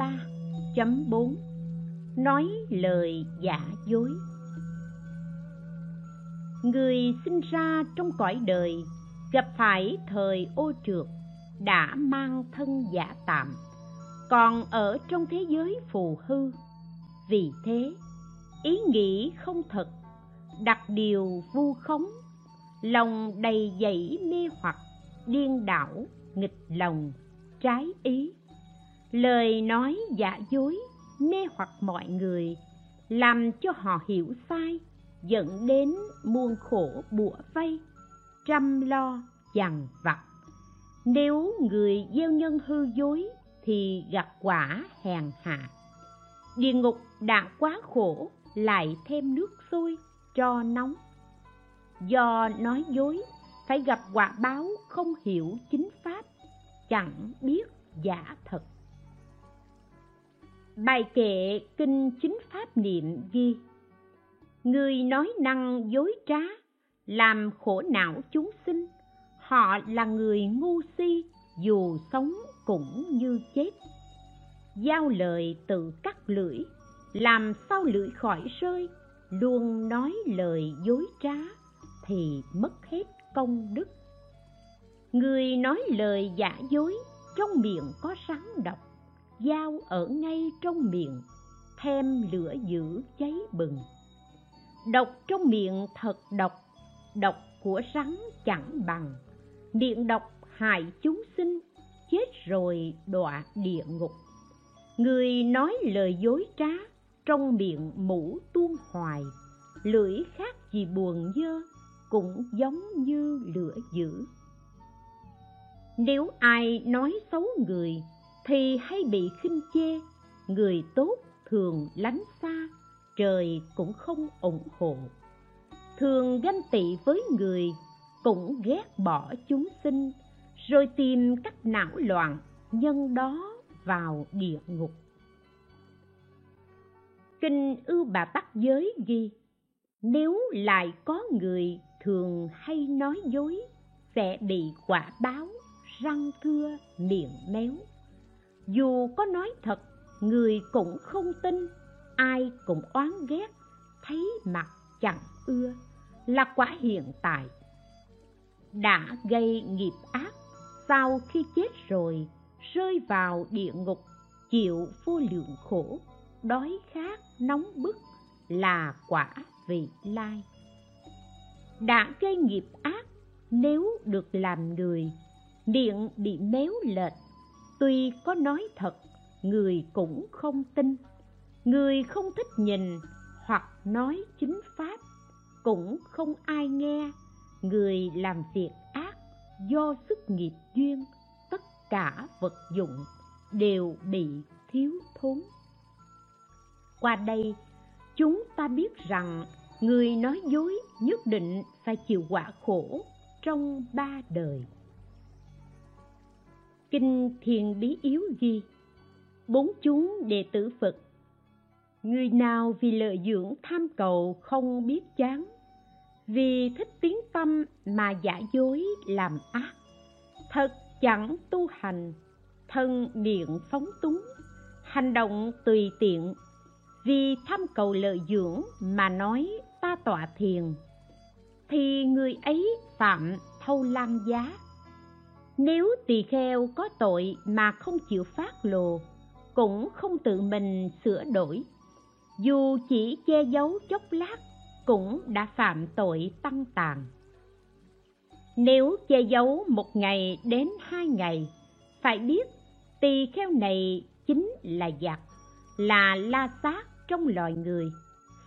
22.3.4 Nói lời giả dối. Người sinh ra trong cõi đời Gặp phải thời ô trượt Đã mang thân giả tạm Còn ở trong thế giới phù hư. Vì thế, ý nghĩ không thật Đặt điều vu khống Lòng đầy dẫy mê hoặc Điên đảo, nghịch lòng, trái ý lời nói giả dối, mê hoặc mọi người, làm cho họ hiểu sai, dẫn đến muôn khổ bủa vây trăm lo dằn vặt. Nếu người gieo nhân hư dối thì gặt quả hèn hạ. Địa ngục đã quá khổ, lại thêm nước sôi cho nóng. Do nói dối, phải gặp quả báo không hiểu chính pháp, chẳng biết giả thật. Bài kệ Kinh Chính Pháp Niệm ghi Người nói năng dối trá, làm khổ não chúng sinh, họ là người ngu si, dù sống cũng như chết. Giao lời tự cắt lưỡi, làm sao lưỡi khỏi rơi, luôn nói lời dối trá, thì mất hết công đức. Người nói lời giả dối, trong miệng có rắn độc, dao ở ngay trong miệng, thêm lửa dữ cháy bừng. Độc trong miệng thật độc độc của rắn chẳng bằng. Miệng độc hại chúng sinh, chết rồi đọa địa ngục. Người nói lời dối trá, trong miệng mũ tuôn hoài. Lưỡi khác gì buồn dơ, cũng giống như lửa dữ. Nếu ai nói xấu người thì hay bị khinh chê. Người tốt thường lánh xa, trời cũng không ủng hộ. Thường ganh tị với người, cũng ghét bỏ chúng sinh, rồi tìm cách não loạn, nhân đó vào địa ngục. Kinh ưu bà tắc giới ghi, nếu lại có người thường hay nói dối, sẽ bị quả báo răng cưa miệng méo dù có nói thật, người cũng không tin, ai cũng oán ghét, thấy mặt chẳng ưa, là quả hiện tại. Đã gây nghiệp ác, sau khi chết rồi, rơi vào địa ngục, chịu vô lượng khổ, đói khát, nóng bức, là quả vị lai. Đã gây nghiệp ác, nếu được làm người miệng bị méo lệch tuy có nói thật, người cũng không tin. Người không thích nhìn hoặc nói chính pháp, cũng không ai nghe. Người làm việc ác, do sức nghiệp duyên, tất cả vật dụng đều bị thiếu thốn. Qua đây, chúng ta biết rằng người nói dối nhất định phải chịu quả khổ trong ba đời. Kinh Thiền Bí Yếu ghi Bốn chúng đệ tử Phật. Người nào vì lợi dưỡng tham cầu không biết chán, Vì thích tiếng tâm mà giả dối làm ác, Thật chẳng tu hành, Thân miệng phóng túng, Hành động tùy tiện, Vì tham cầu lợi dưỡng mà nói ta tọa thiền, Thì người ấy phạm thâu lam giá nếu tỳ kheo có tội mà không chịu phát lồ, cũng không tự mình sửa đổi. Dù chỉ che giấu chốc lát, cũng đã phạm tội tăng tàn. Nếu che giấu một ngày đến hai ngày, phải biết tỳ kheo này chính là giặc, là la sát trong loài người.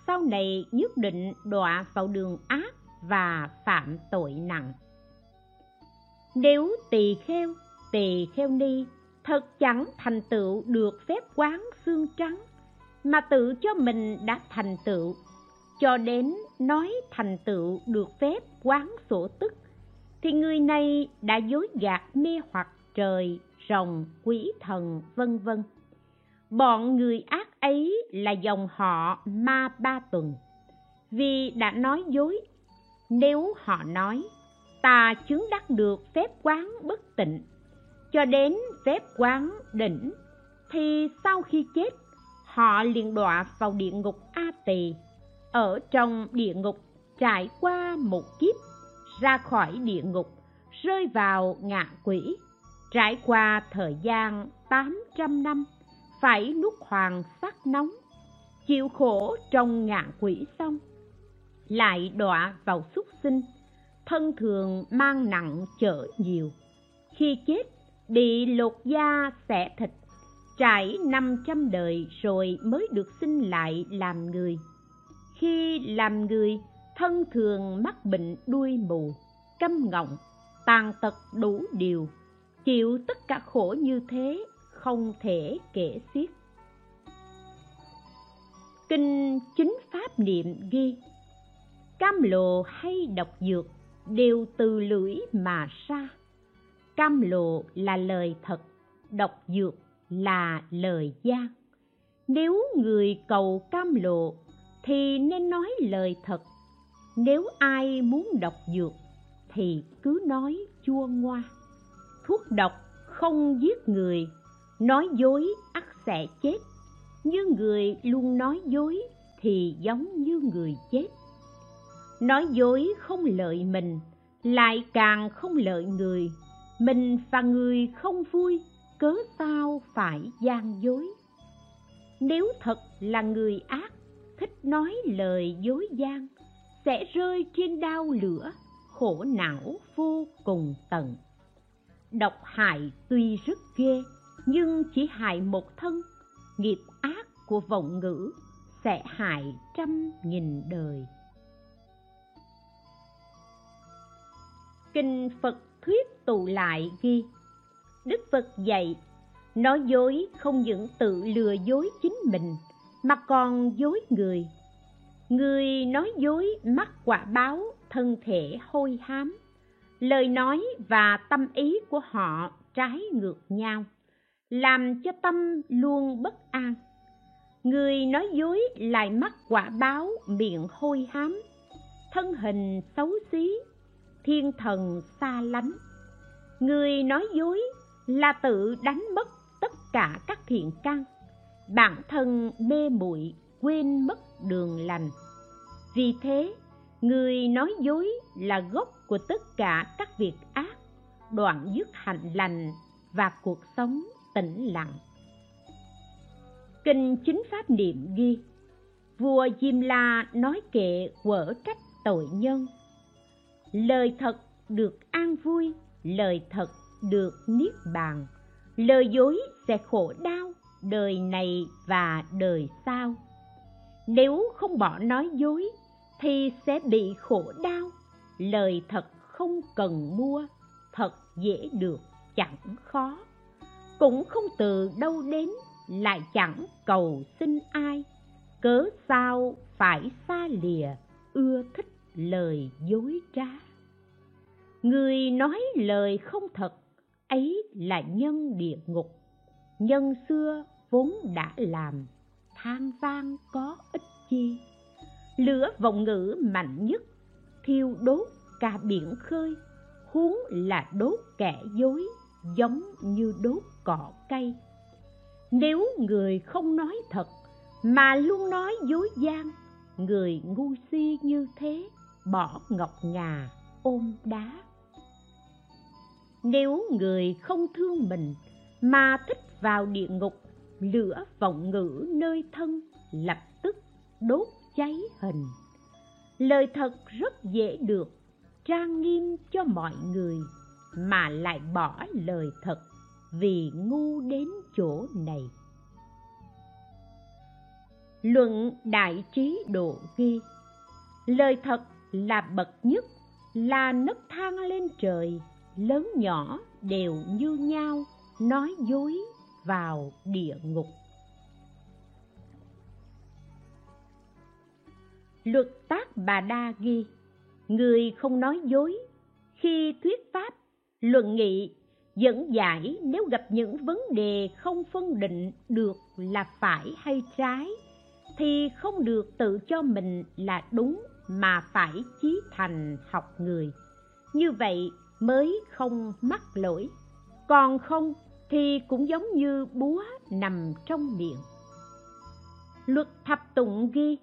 Sau này nhất định đọa vào đường ác và phạm tội nặng. Nếu tỳ kheo, tỳ kheo ni thật chẳng thành tựu được phép quán xương trắng, mà tự cho mình đã thành tựu, cho đến nói thành tựu được phép quán sổ tức, thì người này đã dối gạt mê hoặc trời, rồng, quỷ thần, vân vân. Bọn người ác ấy là dòng họ ma ba tuần vì đã nói dối nếu họ nói ta chứng đắc được phép quán bất tịnh. Cho đến phép quán đỉnh, thì sau khi chết, họ liền đọa vào địa ngục a tỳ ở trong địa ngục, trải qua một kiếp, ra khỏi địa ngục, rơi vào ngạ quỷ. Trải qua thời gian tám trăm năm, phải nuốt hoàng sắc nóng. Chịu khổ trong ngạ quỷ xong, lại đọa vào súc sinh thân thường mang nặng chở nhiều. Khi chết, bị lột da xẻ thịt, trải năm trăm đời rồi mới được sinh lại làm người. Khi làm người, thân thường mắc bệnh đuôi mù, câm ngọng, tàn tật đủ điều. Chịu tất cả khổ như thế, không thể kể xiết. Kinh chính pháp niệm ghi, cam lồ hay độc dược đều từ lưỡi mà ra. Cam lồ là lời thật, độc dược là lời gian. Nếu người cầu cam lộ thì nên nói lời thật. Nếu ai muốn độc dược thì cứ nói chua ngoa. Thuốc độc không giết người, nói dối ắt sẽ chết. Như người luôn nói dối thì giống như người chết nói dối không lợi mình, lại càng không lợi người. Mình và người không vui, cớ sao phải gian dối. Nếu thật là người ác, thích nói lời dối gian, sẽ rơi trên đao lửa, khổ não vô cùng tận. Độc hại tuy rất ghê, nhưng chỉ hại một thân. Nghiệp ác của vọng ngữ sẽ hại trăm nghìn đời. Kinh phật thuyết tụ lại ghi. Đức phật dạy, nói dối không những tự lừa dối chính mình, mà còn dối người. Người nói dối mắc quả báo thân thể hôi hám. Lời nói và tâm ý của họ trái ngược nhau, làm cho tâm luôn bất an. Người nói dối lại mắc quả báo miệng hôi hám, thân hình xấu xí thiên thần xa lánh. Người nói dối là tự đánh mất tất cả các thiện căn. Bản thân mê muội, quên mất đường lành. Vì thế, người nói dối là gốc của tất cả các việc ác, đoạn dứt hạnh lành và cuộc sống tĩnh lặng. Kinh chính pháp niệm ghi, vua diêm la nói kệ quở trách tội nhân lời thật được an vui, lời thật được niết bàn. Lời dối sẽ khổ đau, đời này và đời sau. Nếu không bỏ nói dối, thì sẽ bị khổ đau. Lời thật không cần mua, thật dễ được, chẳng khó. Cũng không từ đâu đến, lại chẳng cầu xin ai. Cớ sao phải xa lìa, ưa thích lời dối trá? Người nói lời không thật, ấy là nhân địa ngục. Nhân xưa vốn đã làm than vang có ích chi. Lửa vọng ngữ mạnh nhất, thiêu đốt cả biển khơi. Huống là đốt kẻ dối, giống như đốt cỏ cây. Nếu người không nói thật, mà luôn nói dối gian, người ngu si như thế, bỏ ngọc ngà, ôm đá nếu người không thương mình, mà thích vào địa ngục, lửa vọng ngữ nơi thân, lập tức đốt cháy hình. Lời thật rất dễ được trang nghiêm cho mọi người, mà lại bỏ lời thật vì ngu đến chỗ này. Luận đại trí độ ghi, lời thật là bậc nhất, là nấc thang lên trời lớn nhỏ đều như nhau, nói dối vào địa ngục. Luật tác bà đa ghi, người không nói dối, khi thuyết pháp, luận nghị, dẫn giải nếu gặp những vấn đề không phân định được là phải hay trái, thì không được tự cho mình là đúng mà phải chí thành học người. Như vậy mới không mắc lỗi. Còn không thì cũng giống như búa nằm trong miệng luật thập tụng ghi,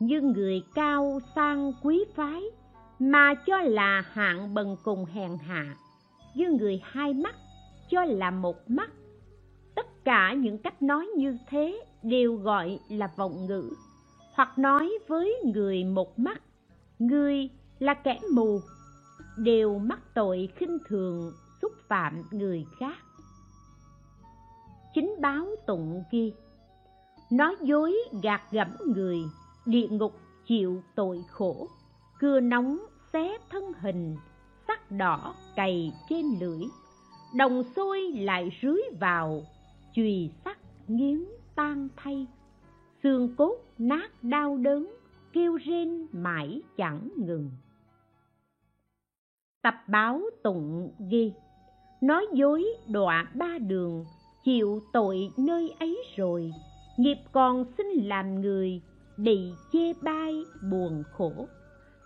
như người cao sang quý phái, mà cho là hạng bần cùng hèn hạ. Như người hai mắt, cho là một mắt. Tất cả những cách nói như thế đều gọi là vọng ngữ. Hoặc nói với người một mắt, người là kẻ mù đều mắc tội khinh thường, xúc phạm người khác. Chính báo tụng ghi nói dối gạt gẫm người, địa ngục chịu tội khổ, cưa nóng xé thân hình, sắc đỏ cày trên lưỡi, đồng xôi lại rưới vào, chùy sắt nghiến tan thay. Xương cốt nát đau đớn, kêu rên mãi chẳng ngừng tập báo tụng ghi. Nói dối đọa ba đường, chịu tội nơi ấy rồi. Nghiệp còn xin làm người, bị chê bai buồn khổ.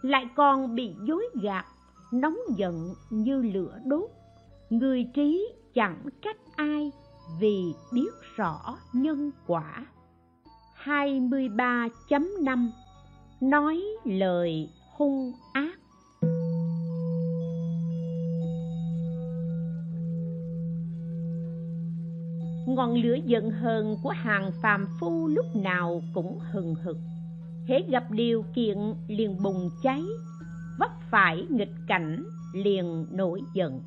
Lại còn bị dối gạt, nóng giận như lửa đốt. Người trí chẳng trách ai vì biết rõ nhân quả. 23.5 Nói lời hung ác. Ngọn lửa giận hờn của hàng phàm phu lúc nào cũng hừng hực. Hễ gặp điều kiện liền bùng cháy, Vấp phải nghịch cảnh liền nổi giận.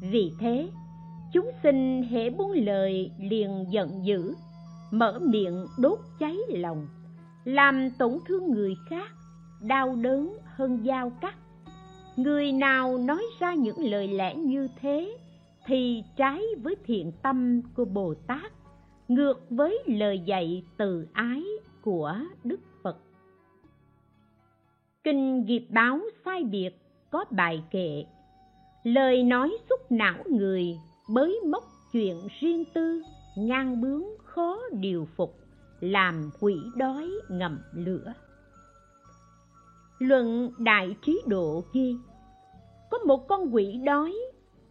Vì thế, chúng sinh hễ buông lời liền giận dữ, mở miệng đốt cháy lòng, làm tổn thương người khác, đau đớn hơn dao cắt. Người nào nói ra những lời lẽ như thế thì trái với thiện tâm của bồ tát, ngược với lời dạy từ ái của đức phật. Kinh nghiệp báo sai biệt có bài kệ, lời nói xúc não người bới móc chuyện riêng tư, ngang bướng khó điều phục, làm quỷ đói ngầm lửa. Luận đại trí độ ghi có một con quỷ đói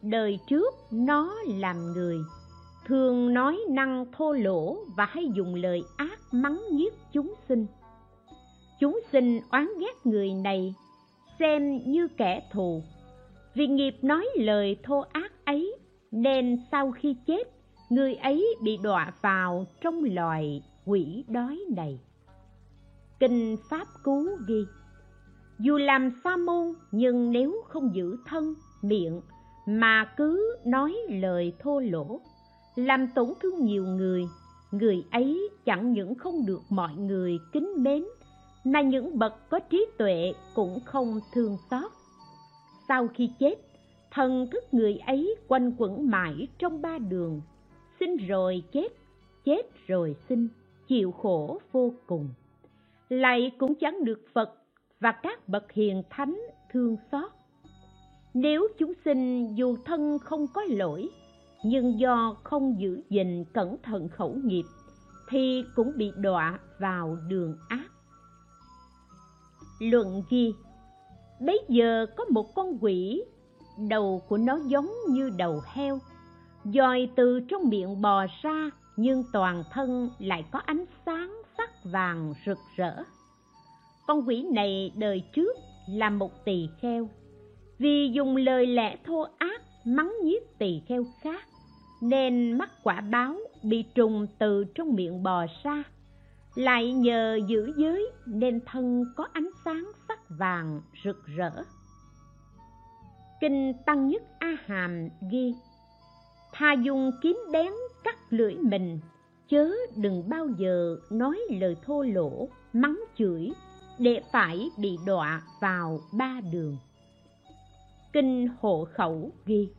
đời trước nó làm người. Thường nói năng thô lỗ và hay dùng lời ác mắng nhiếc chúng sinh. Chúng sinh oán ghét người này, xem như kẻ thù. Vì nghiệp nói lời thô ác ấy, nên sau khi chết, người ấy bị đọa vào trong loài quỷ đói này. Kinh pháp cú ghi, dù làm sa môn, nhưng nếu không giữ thân, miệng mà cứ nói lời thô lỗ, làm tổn thương nhiều người người ấy chẳng những không được mọi người kính mến, mà những bậc có trí tuệ cũng không thương xót. Sau khi chết, thần thức người ấy quanh quẩn mãi trong ba đường. Sinh rồi chết chết rồi sinh, chịu khổ vô cùng. Lại cũng chẳng được phật và các bậc hiền thánh thương xót nếu chúng sinh dù thân không có lỗi, nhưng do không giữ gìn cẩn thận khẩu nghiệp, thì cũng bị đọa vào đường ác. Luận ghi, bấy giờ có một con quỷ, đầu của nó giống như đầu heo, dòi từ trong miệng bò ra, nhưng toàn thân lại có ánh sáng sắc vàng rực rỡ. Con quỷ này đời trước là một tỳ kheo vì dùng lời lẽ thô ác, mắng nhiếc tỳ kheo khác, nên mắc quả báo bị trùng từ trong miệng bò ra. Lại nhờ giữ giới, nên thân có ánh sáng sắc vàng rực rỡ. Kinh tăng nhất a hàm ghi thà dùng kiếm bén cắt lưỡi mình, chớ đừng bao giờ nói lời thô lỗ, mắng chửi, để phải bị đọa vào ba đường kinh hộ khẩu ghi,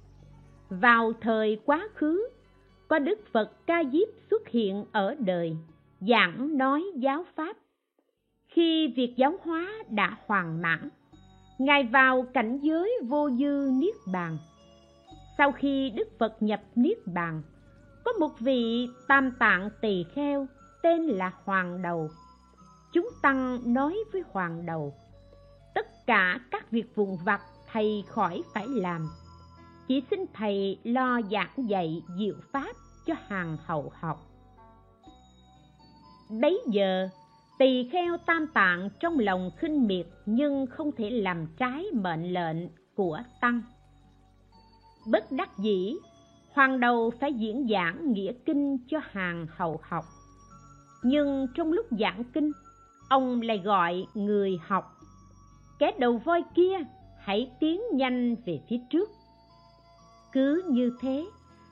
vào thời quá khứ, có đức phật ca diếp xuất hiện ở đời, giảng nói giáo pháp. Khi việc giáo hóa đã hoàn mãn, ngài vào cảnh giới vô dư niết bàn. Sau khi đức phật nhập niết bàn, có một vị tam tạng tỳ kheo tên là hoàng đầu. Chúng tăng nói với hoàng đầu, tất cả các việc vùng vặt thầy khỏi phải làm. Chỉ xin thầy lo giảng dạy diệu pháp cho hàng hậu học. Bấy giờ, tỳ kheo tam tạng trong lòng khinh miệt nhưng không thể làm trái mệnh lệnh của tăng. Bất đắc dĩ, hoàng đầu phải diễn giảng nghĩa kinh cho hàng hậu học. Nhưng trong lúc giảng kinh, ông lại gọi người học, kẻ đầu voi kia hãy tiến nhanh về phía trước. Cứ như thế,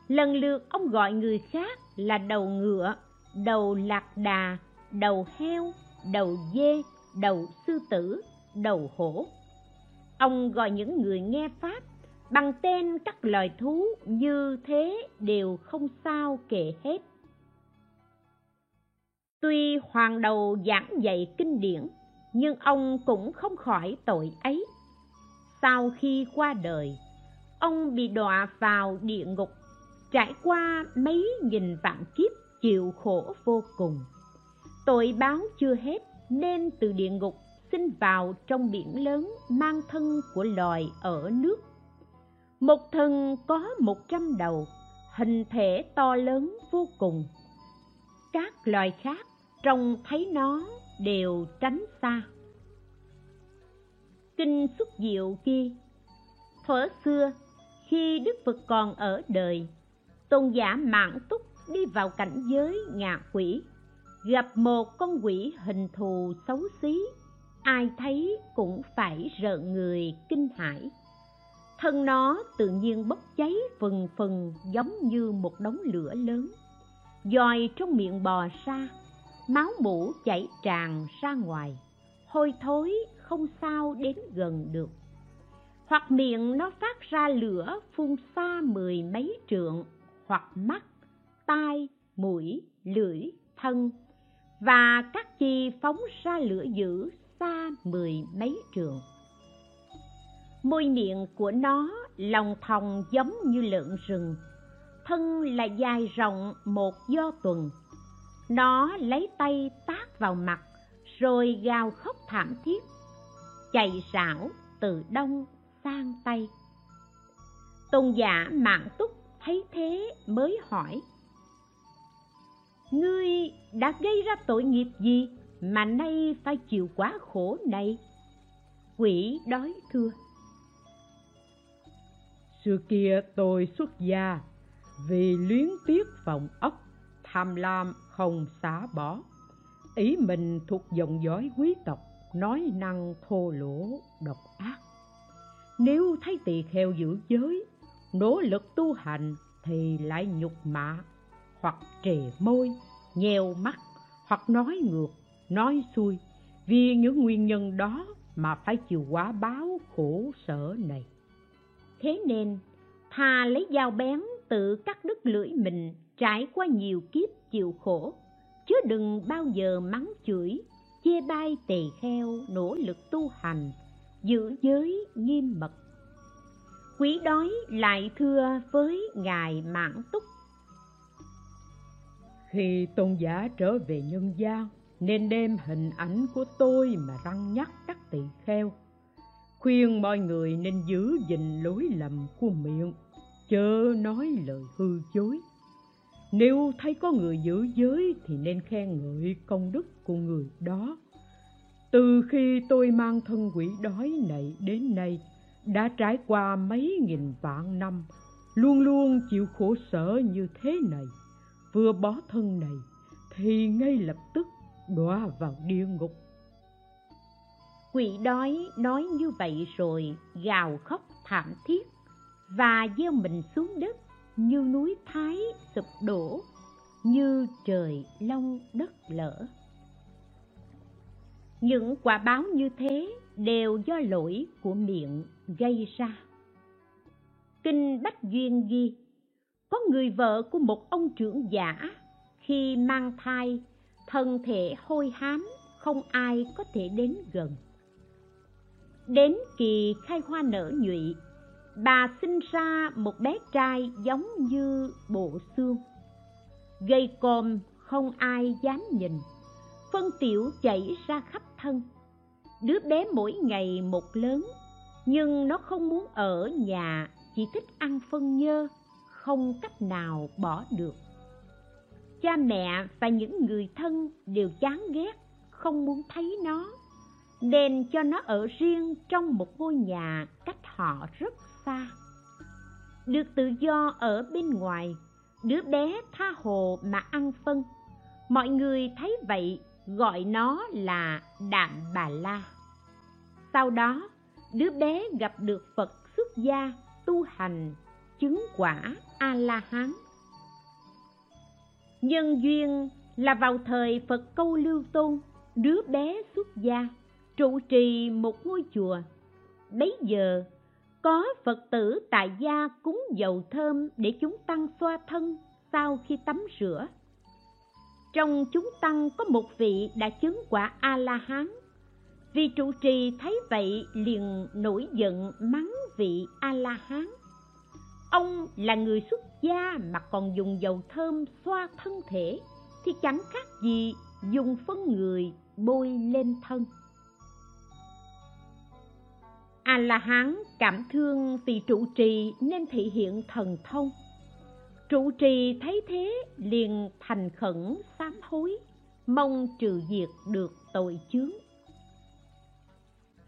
lần lượt ông gọi người khác là đầu ngựa, đầu lạc đà, đầu heo, đầu dê, đầu sư tử, đầu hổ. Ông gọi những người nghe pháp bằng tên các loài thú như thế đều không sao kể hết. Tuy hoàng đầu giảng dạy kinh điển, nhưng ông cũng không khỏi tội ấy sau khi qua đời, ông bị đọa vào địa ngục, trải qua mấy nghìn vạn kiếp chịu khổ vô cùng. Tội báo chưa hết nên từ địa ngục sinh vào trong biển lớn mang thân của loài ở nước. Một thân có một trăm đầu, hình thể to lớn vô cùng. Các loài khác trông thấy nó đều tránh xa kinh xuất diệu kia. Thuở xưa, khi đức phật còn ở đời, tôn giả mạng túc đi vào cảnh giới ngạ quỷ, gặp một con quỷ hình thù xấu xí, ai thấy cũng phải rợn người kinh hãi. Thân nó tự nhiên bốc cháy phừng phừng giống như một đống lửa lớn, dòi trong miệng bò ra, máu mũ chảy tràn ra ngoài hôi thối, không sao đến gần được. Hoặc miệng nó phát ra lửa phun xa mười mấy trượng, hoặc mắt, tai, mũi, lưỡi, thân. Và các chi phóng ra lửa dữ xa mười mấy trường môi miệng của nó, lòng thòng giống như lợn rừng. Thân là dài rộng một do tuần. Nó lấy tay tát vào mặt rồi gào khóc thảm thiết, chạy rảo từ đông sang tây. Tôn giả mạng túc thấy thế mới hỏi, ngươi đã gây ra tội nghiệp gì mà nay phải chịu quá khổ này? Quỷ đói thưa, xưa kia tôi xuất gia vì luyến tiếc vọng ốc tham lam không xả bỏ ý mình thuộc dòng dõi quý tộc, nói năng thô lỗ, độc ác. Nếu thấy tỳ kheo giữ giới, nỗ lực tu hành thì lại nhục mạ, hoặc trề môi, nheo mắt, hoặc nói ngược, nói xuôi. Vì những nguyên nhân đó mà phải chịu quả báo khổ sở này. Thế nên, thà lấy dao bén tự cắt đứt lưỡi mình, trải qua nhiều kiếp chịu khổ chứ đừng bao giờ mắng chửi, chê bai tỳ kheo, nỗ lực tu hành, giữ giới nghiêm mật. Quý đói lại thưa với ngài mãn túc. Khi tôn giả trở về nhân gian nên đem hình ảnh của tôi mà răng nhắc các tỳ kheo. Khuyên mọi người nên giữ gìn lối lầm của miệng, chớ nói lời hư dối nếu thấy có người giữ giới thì nên khen ngợi công đức của người đó. Từ khi tôi mang thân quỷ đói này đến nay, đã trải qua mấy nghìn vạn năm, luôn luôn chịu khổ sở như thế này. Vừa bó thân này, thì ngay lập tức đọa vào địa ngục. Quỷ đói nói như vậy rồi gào khóc thảm thiết và gieo mình xuống đất như núi thái sụp đổ, như trời long đất lở. Những quả báo như thế đều do lỗi của miệng gây ra. Kinh bách duyên ghi, có người vợ của một ông trưởng giả khi mang thai, thân thể hôi hám, không ai có thể đến gần. Đến kỳ khai hoa nở nhụy bà sinh ra một bé trai giống như bộ xương. Gây còm không ai dám nhìn. Phân tiểu chảy ra khắp thân. Đứa bé mỗi ngày một lớn, nhưng nó không muốn ở nhà, chỉ thích ăn phân nhơ, không cách nào bỏ được. Cha mẹ và những người thân đều chán ghét, không muốn thấy nó, nên cho nó ở riêng trong một ngôi nhà cách họ rất xa. Được tự do ở bên ngoài, đứa bé tha hồ mà ăn phân. Mọi người thấy vậy, gọi nó là đạm bà la. Sau đó, đứa bé gặp được phật xuất gia tu hành chứng quả a la hán nhân duyên là vào thời phật câu lưu tôn, đứa bé xuất gia, trụ trì một ngôi chùa. Bấy giờ có phật tử tại gia cúng dầu thơm để chúng tăng xoa thân sau khi tắm rửa. Trong chúng tăng có một vị đã chứng quả a la hán vì trụ trì thấy vậy liền nổi giận mắng vị a la hán ông là người xuất gia mà còn dùng dầu thơm xoa thân thể thì chẳng khác gì dùng phân người bôi lên thân a la hán cảm thương vì trụ trì nên thị hiện thần thông. Trụ trì thấy thế liền thành khẩn sám hối, mong trừ diệt được tội chướng.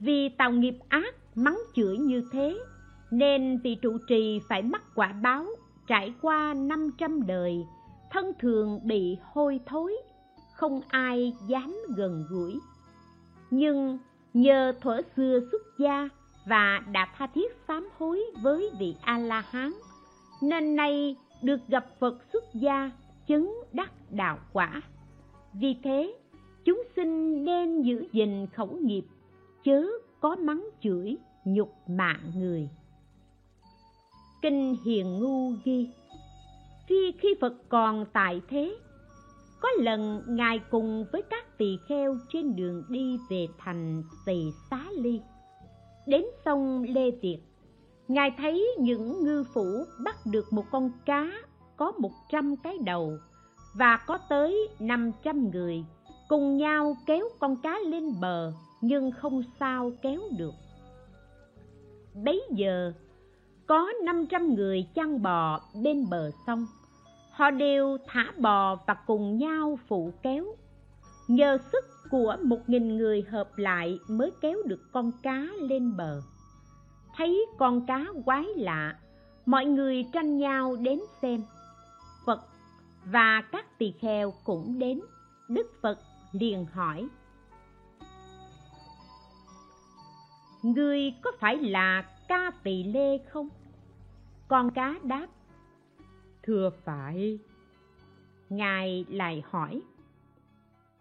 Vì tạo nghiệp ác mắng chửi như thế, nên vị trụ trì phải mắc quả báo trải qua năm trăm đời, thân thường bị hôi thối, không ai dám gần gũi. Nhưng nhờ thuở xưa xuất gia và đã tha thiết sám hối với vị a la hán nên nay được gặp phật xuất gia chứng đắc đạo quả. Vì thế, chúng sinh nên giữ gìn khẩu nghiệp, chớ có mắng chửi, nhục mạ người. Kinh hiền ngu ghi, khi khi phật còn tại thế, có lần ngài cùng với các tỳ kheo trên đường đi về thành tỳ xá ly đến sông lê việt. Ngài thấy những ngư phủ bắt được một con cá có một trăm cái đầu và có tới năm trăm người cùng nhau kéo con cá lên bờ nhưng không sao kéo được. Bấy giờ, có năm trăm người chăn bò bên bờ sông. Họ đều thả bò và cùng nhau phụ kéo. Nhờ sức của một nghìn người hợp lại mới kéo được con cá lên bờ. Thấy con cá quái lạ, mọi người tranh nhau đến xem. Phật và các tỳ kheo cũng đến, đức phật liền hỏi. Ngươi có phải là ca tỳ lê không? Con cá đáp. Thưa phải. Ngài lại hỏi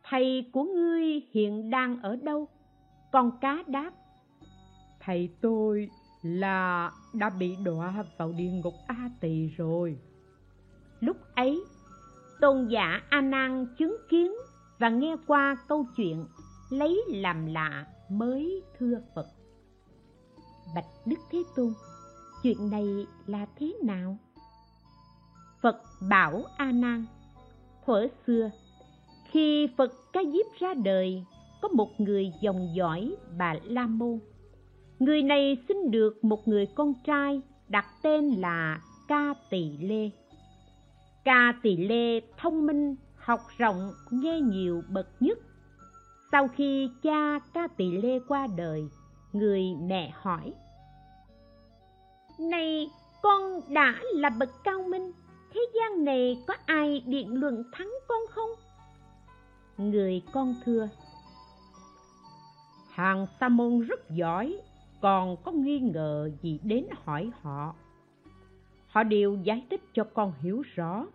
thầy của ngươi hiện đang ở đâu? Con cá đáp. Thầy tôi là đã bị đọa vào địa ngục a tỳ rồi. Lúc ấy tôn giả a nan chứng kiến và nghe qua câu chuyện lấy làm lạ mới thưa phật. Bạch đức thế tôn chuyện này là thế nào? Phật bảo a nan thuở xưa khi phật ca diếp ra đời, có một người dòng dõi, bà la môn người này sinh được một người con trai đặt tên là ca tỳ lê. Ca tỳ lê thông minh, học rộng, nghe nhiều, bậc nhất. Sau khi cha ca tỳ lê qua đời, người mẹ hỏi, này, con đã là bậc cao minh, thế gian này có ai biện luận thắng con không? Người con thưa. Hàng sa môn rất giỏi, còn có nghi ngờ gì đến hỏi họ. Họ đều giải thích cho con hiểu rõ.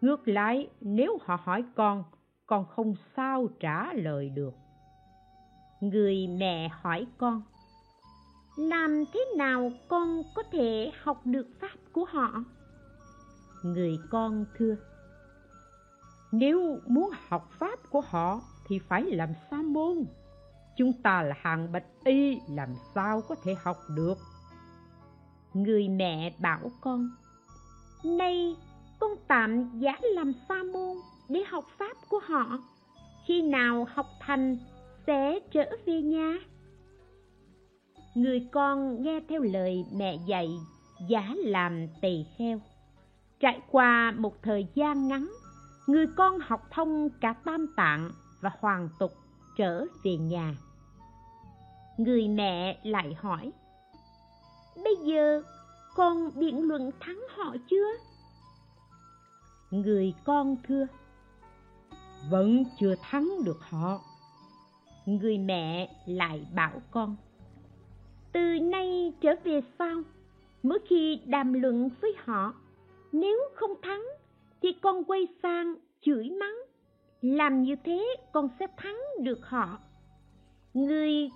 Ngược lại, nếu họ hỏi con con không sao trả lời được. Người mẹ hỏi con, làm thế nào con có thể học được pháp của họ? Người con thưa nếu muốn học pháp của họ thì phải làm sa môn. Chúng ta là hàng bạch y, làm sao có thể học được? Người mẹ bảo con, nay con tạm giả làm sa môn để học pháp của họ. Khi nào học thành sẽ trở về nhà. Người con nghe theo lời mẹ dạy, giả làm tỳ kheo. Trải qua một thời gian ngắn người con học thông cả tam tạng và hoàn tục trở về nhà. Người mẹ lại hỏi, bây giờ con biện luận thắng họ chưa? Người con thưa, vẫn chưa thắng được họ. Người mẹ lại bảo con, từ nay trở về sau, mỗi khi đàm luận với họ, nếu không thắng thì con quay sang chửi mắng. Làm như thế con sẽ thắng được họ. Người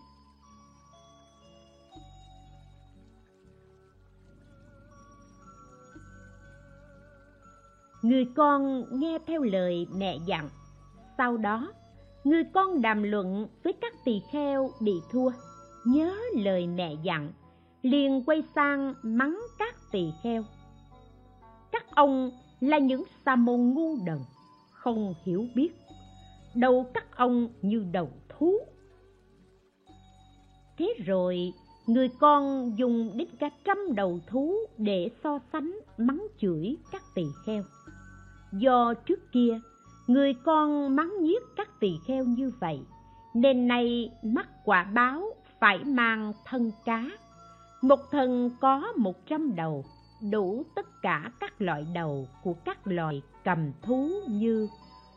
người con nghe theo lời mẹ dặn. Sau đó, người con đàm luận với các tỳ kheo bị thua. Nhớ lời mẹ dặn, liền quay sang mắng các tỳ kheo. Các ông là những sa môn ngu đần, không hiểu biết. Đầu các ông như đầu thú. Thế rồi, người con dùng đến cả trăm đầu thú để so sánh, mắng chửi các tỳ kheo. Do trước kia, người con mắng nhiếc các tỳ kheo như vậy, nên nay mắc quả báo phải mang thân cá. Một thân có một trăm đầu đủ tất cả các loại đầu của các loài cầm thú như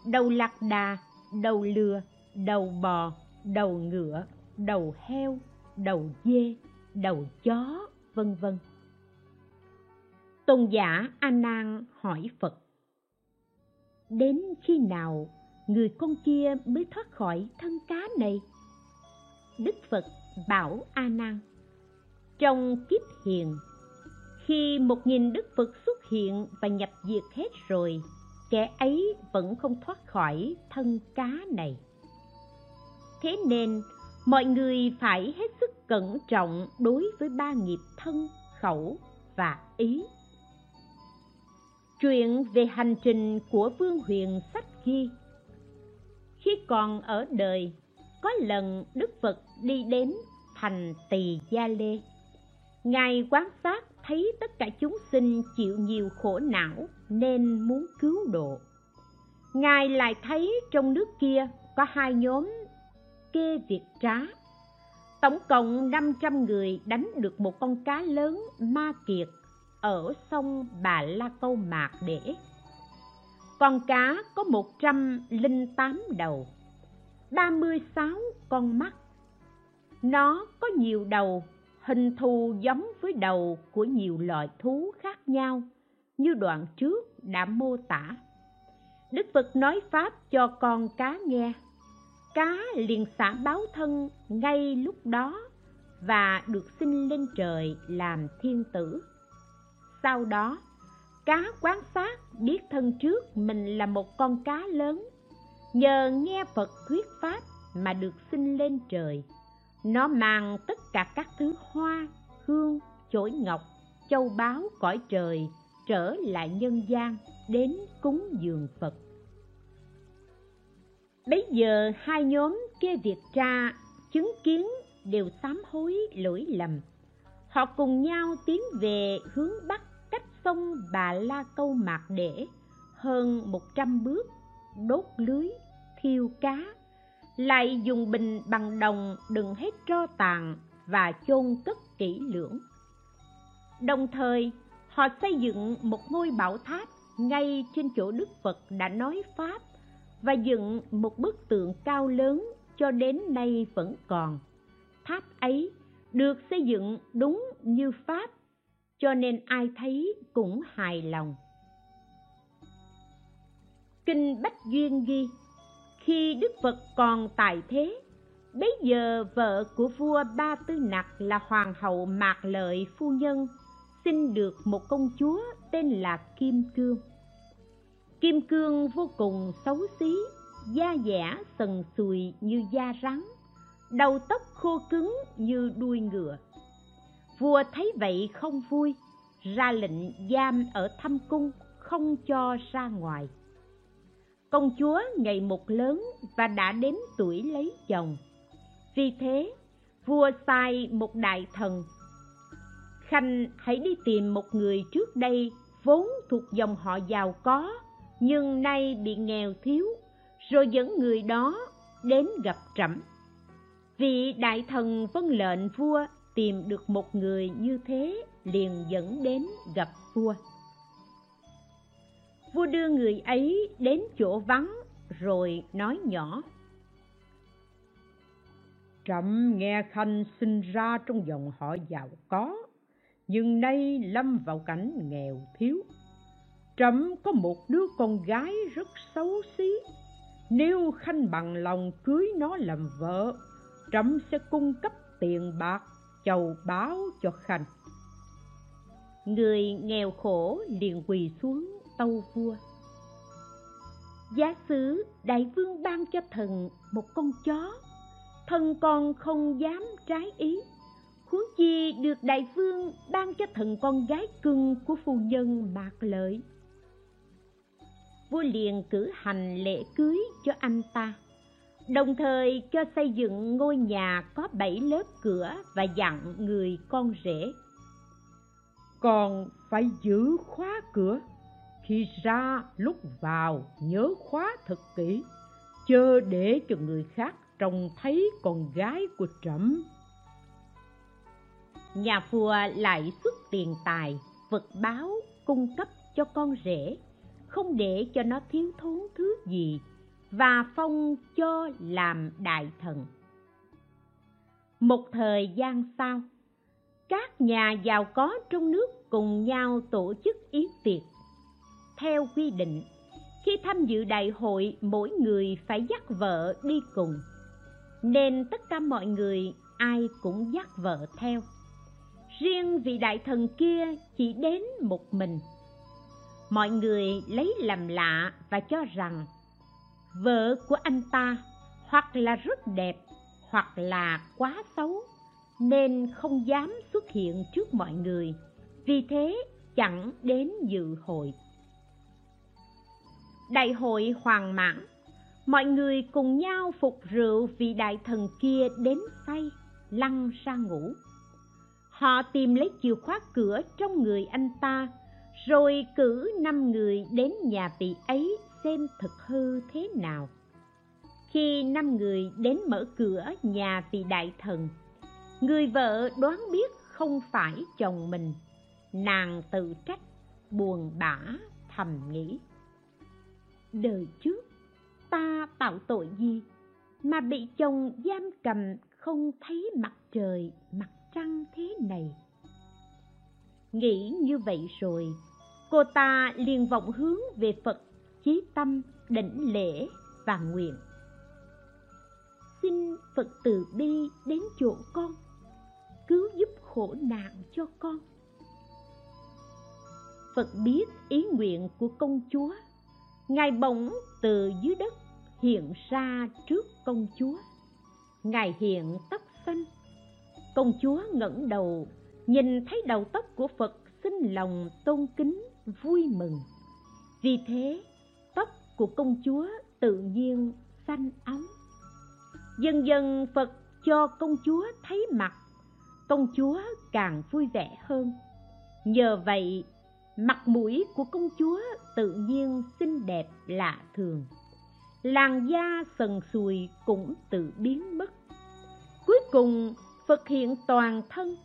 đầu lạc đà, đầu lừa, đầu bò, đầu ngựa, đầu heo, đầu dê, đầu chó, vân vân. Tôn giả a nan hỏi phật, đến khi nào người con kia mới thoát khỏi thân cá này? Đức phật bảo a nan trong kiếp hiền khi một nghìn đức phật xuất hiện và nhập diệt hết rồi kẻ ấy vẫn không thoát khỏi thân cá này thế nên mọi người phải hết sức cẩn trọng đối với ba nghiệp thân khẩu và ý Chuyện về hành trình của Vương Huyền sách ghi Khi còn ở đời, có lần Đức Phật đi đến thành Tỳ Gia Lê. Ngài quan sát thấy tất cả chúng sinh chịu nhiều khổ não nên muốn cứu độ. Ngài lại thấy trong nước kia có hai nhóm kê việc trá. Tổng cộng 500 người đánh được một con cá lớn ma kiệt ở sông Bà La Câu Mạc để. Con cá có 108 đầu, 36 con mắt. Nó có nhiều đầu, hình thù giống với đầu của nhiều loại thú khác nhau, như đoạn trước đã mô tả. Đức Phật nói Pháp cho con cá nghe. Cá liền xả báo thân ngay lúc đó và được sinh lên trời làm thiên tử sau đó cá quan sát biết thân trước mình là một con cá lớn nhờ nghe phật thuyết pháp mà được sinh lên trời nó mang tất cả các thứ hoa hương chổi ngọc châu báu cõi trời trở lại nhân gian đến cúng dường phật. Bấy giờ hai nhóm kia việt tra chứng kiến đều sám hối lỗi lầm. Họ cùng nhau tiến về hướng bắc cách sông Bà La Câu Mạc Để hơn một trăm bước, đốt lưới, thiêu cá, lại dùng bình bằng đồng đựng hết tro tàn và chôn cất kỹ lưỡng. Đồng thời, họ xây dựng một ngôi bảo tháp ngay trên chỗ Đức Phật đã nói Pháp và dựng một bức tượng cao lớn cho đến nay vẫn còn. Tháp ấy được xây dựng đúng như Pháp cho nên ai thấy cũng hài lòng kinh bách duyên ghi khi đức phật còn tại thế, bấy giờ vợ của vua ba tư nặc là hoàng hậu mạc lợi phu nhân sinh được một công chúa tên là kim cương. Kim cương vô cùng xấu xí, da dẻ sần sùi như da rắn, đầu tóc khô cứng như đuôi ngựa. Vua thấy vậy không vui, ra lệnh giam ở thâm cung không cho ra ngoài công chúa ngày một lớn và đã đến tuổi lấy chồng. Vì thế, vua sai một đại thần. Khanh hãy đi tìm một người trước đây vốn thuộc dòng họ giàu có, nhưng nay bị nghèo thiếu, rồi dẫn người đó đến gặp trẫm. Vị đại thần vân lệnh vua tìm được một người như thế liền dẫn đến gặp vua vua đưa người ấy đến chỗ vắng rồi nói nhỏ. Trẫm nghe khanh sinh ra trong dòng họ giàu có nhưng nay lâm vào cảnh nghèo thiếu. Trẫm có một đứa con gái rất xấu xí. Nếu khanh bằng lòng cưới nó làm vợ trẫm sẽ cung cấp tiền bạc chầu báo cho khanh. Người nghèo khổ liền quỳ xuống tâu vua. Giá sử đại vương ban cho thần một con chó. Thần còn không dám trái ý. Huống chi được đại vương ban cho thần con gái cưng của phu nhân mạc lợi. Vua liền cử hành lễ cưới cho anh ta, đồng thời cho xây dựng ngôi nhà có bảy lớp cửa và dặn người con rể. Còn phải giữ khóa cửa khi ra lúc vào nhớ khóa thật kỹ, chớ để cho người khác trông thấy con gái của trẫm. Nhà vua lại xuất tiền tài, vật báo cung cấp cho con rể, không để cho nó thiếu thốn thứ gì, và phong cho làm đại thần. Một thời gian sau, các nhà giàu có trong nước cùng nhau tổ chức yến tiệc theo quy định. Khi tham dự đại hội, mỗi người phải dắt vợ đi cùng. Nên tất cả mọi người, ai cũng dắt vợ theo. Riêng vị đại thần kia chỉ đến một mình. Mọi người lấy làm lạ và cho rằng, vợ của anh ta hoặc là rất đẹp, hoặc là quá xấu, nên không dám xuất hiện trước mọi người. Vì thế, chẳng đến dự hội đại hội hoàng mãn mọi người cùng nhau phục rượu vì đại thần kia đến say, lăn ra ngủ. Họ tìm lấy chìa khóa cửa trong người anh ta, rồi cử năm người đến nhà vị ấy xem thực hư thế nào. Khi năm người đến mở cửa nhà vị đại thần, người vợ đoán biết không phải chồng mình. Nàng tự trách, buồn bã, thầm nghĩ đời trước, ta tạo tội gì mà bị chồng giam cầm không thấy mặt trời, mặt trăng thế này? Nghĩ như vậy rồi, cô ta liền vọng hướng về phật chí tâm, đảnh lễ và nguyện. Xin phật từ bi đến chỗ con, cứu giúp khổ nạn cho con. Phật biết ý nguyện của công chúa ngài bỗng từ dưới đất hiện ra trước công chúa. Ngài hiện tóc xanh. Công chúa ngẩng đầu, nhìn thấy đầu tóc của phật xin lòng tôn kính, vui mừng. Vì thế, tóc của công chúa tự nhiên xanh óng dần dần phật cho công chúa thấy mặt, công chúa càng vui vẻ hơn. Nhờ vậy mặt mũi của công chúa tự nhiên xinh đẹp lạ thường. Làn da sần sùi cũng tự biến mất. Cuối cùng phật hiện toàn thân.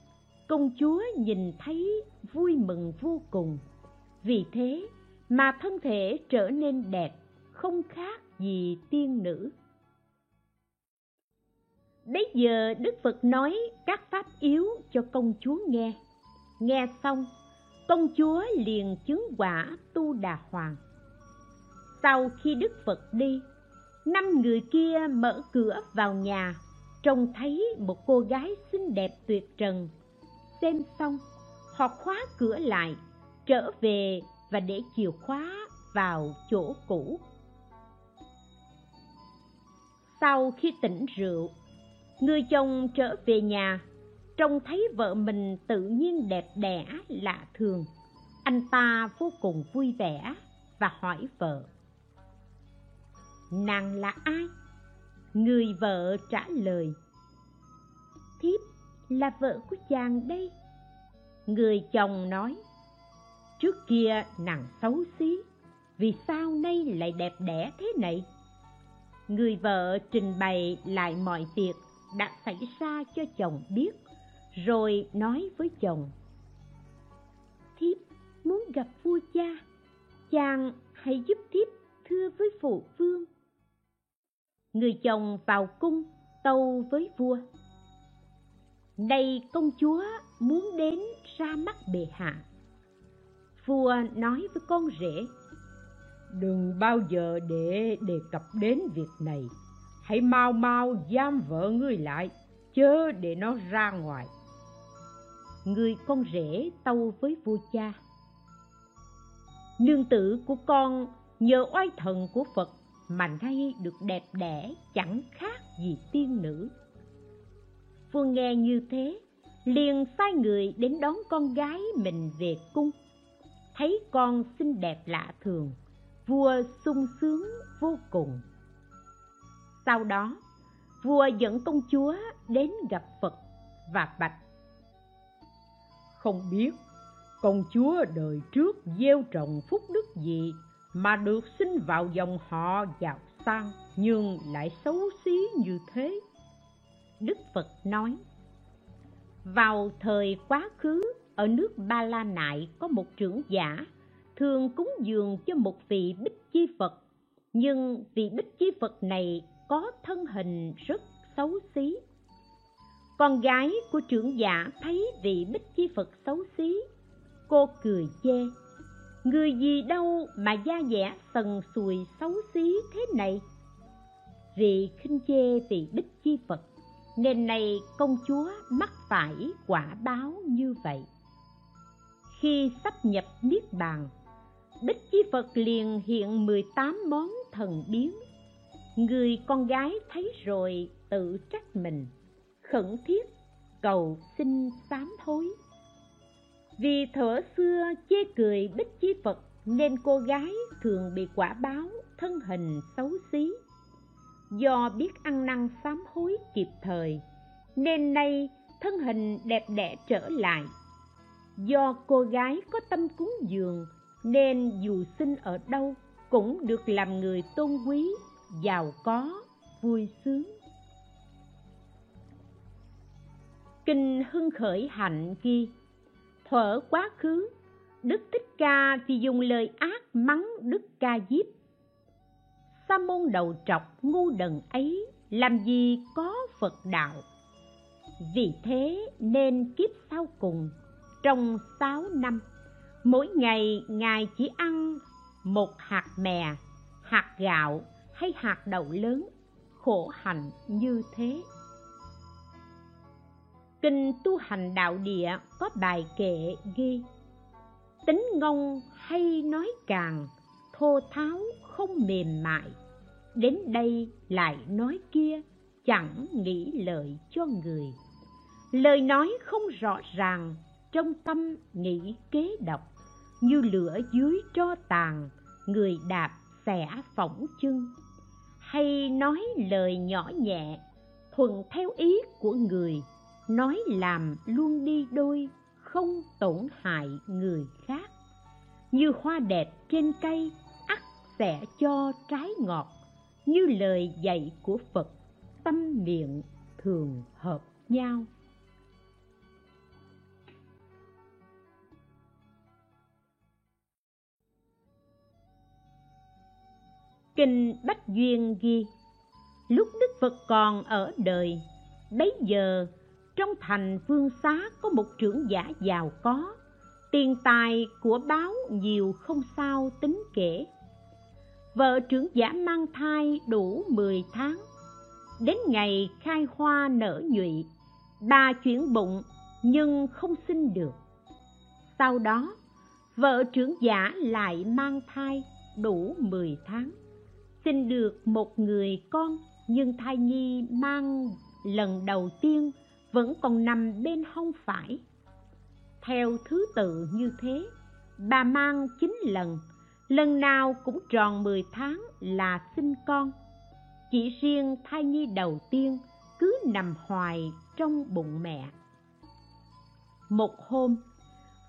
Công chúa nhìn thấy vui mừng vô cùng. Vì thế mà thân thể trở nên đẹp không khác gì tiên nữ. Bây giờ Đức Phật nói các pháp yếu cho công chúa nghe. Nghe xong, công chúa liền chứng quả tu đà hoàng. Sau khi Đức Phật đi, năm người kia mở cửa vào nhà, trông thấy một cô gái xinh đẹp tuyệt trần. Xem xong, họ khóa cửa lại, trở về và để chìa khóa vào chỗ cũ. Sau khi tỉnh rượu, người chồng trở về nhà trông thấy vợ mình tự nhiên đẹp đẽ lạ thường. Anh ta vô cùng vui vẻ và hỏi vợ. Nàng là ai? Người vợ trả lời. Thiếp là vợ của chàng đây. Người chồng nói. Trước kia nàng xấu xí, vì sao nay lại đẹp đẽ thế này? Người vợ trình bày lại mọi việc đã xảy ra cho chồng biết rồi nói với chồng, thiếp muốn gặp vua cha, chàng hãy giúp thiếp thưa với phụ vương. Người chồng vào cung tâu với vua nay công chúa muốn đến ra mắt bệ hạ. Vua nói với con rể, đừng bao giờ để đề cập đến việc này. Hãy mau mau giam vợ ngươi lại, chớ để nó ra ngoài người con rể tâu với vua cha. Nương tử của con nhờ oai thần của phật mà nay được đẹp đẽ, chẳng khác gì tiên nữ. Vua nghe như thế, liền sai người đến đón con gái mình về cung. Thấy con xinh đẹp lạ thường, vua sung sướng vô cùng. Sau đó, vua dẫn công chúa đến gặp phật và bạch không biết. Công chúa đời trước gieo trồng phúc đức gì mà được sinh vào dòng họ giàu sang nhưng lại xấu xí như thế? Đức phật nói, vào thời quá khứ, ở nước ba la nại có một trưởng giả, thường cúng dường cho một vị bích chi phật. Nhưng vị bích chi phật này có thân hình rất xấu xí con gái của trưởng giả thấy vị bích chi phật xấu xí. Cô cười chê, người gì đâu mà da dẻ sần sùi xấu xí thế này. Vì khinh chê vị bích chi phật, nên này công chúa mắc phải quả báo như vậy. Khi sắp nhập niết bàn, bích chi phật liền hiện 18 món thần biến. Người con gái thấy rồi tự trách mình khẩn thiết, cầu xin sám thối vì thuở xưa chê cười bích chi phật, nên cô gái thường bị quả báo thân hình xấu xí. Do biết ăn năn sám hối kịp thời, nên nay thân hình đẹp đẽ trở lại. Do cô gái có tâm cúng dường, nên dù sinh ở đâu cũng được làm người tôn quý, giàu có, vui sướng. Kinh hưng khởi hạnh ghi thuở quá khứ, đức thích ca thì dùng lời ác mắng đức ca diếp. Sa môn đầu trọc ngu đần ấy, làm gì có phật đạo? Vì thế nên kiếp sau cùng, trong sáu năm, mỗi ngày ngài chỉ ăn một hạt mè, hạt gạo hay hạt đậu lớn, khổ hạnh như thế kinh tu hành đạo địa có bài kệ ghi, tính ngông hay nói càng, thô tháo không mềm mại, đến đây lại nói kia chẳng nghĩ lợi cho người. Lời nói không rõ ràng, trong tâm nghĩ kế độc, như lửa dưới tro tàn, người đạp xẻ phỏng chân hay nói lời nhỏ nhẹ thuận theo ý của người nói làm luôn đi đôi, không tổn hại người khác. Như hoa đẹp trên cây, ắt sẽ cho trái ngọt. Như lời dạy của phật, tâm miệng thường hợp nhau. Kinh bách duyên ghi, lúc đức phật còn ở đời, bấy giờ trong thành vương xá có một trưởng giả giàu có. Tiền tài của báo nhiều không sao tính kể. Vợ trưởng giả mang thai đủ 10 tháng. Đến ngày khai hoa nở nhụy bà chuyển bụng nhưng không sinh được. Sau đó, vợ trưởng giả lại mang thai đủ 10 tháng. Sinh được một người con nhưng thai nhi mang lần đầu tiên vẫn còn nằm bên hông phải. Theo thứ tự như thế, bà mang chín lần lần nào cũng tròn 10 tháng là sinh con. Chỉ riêng thai nhi đầu tiên cứ nằm hoài trong bụng mẹ. Một hôm,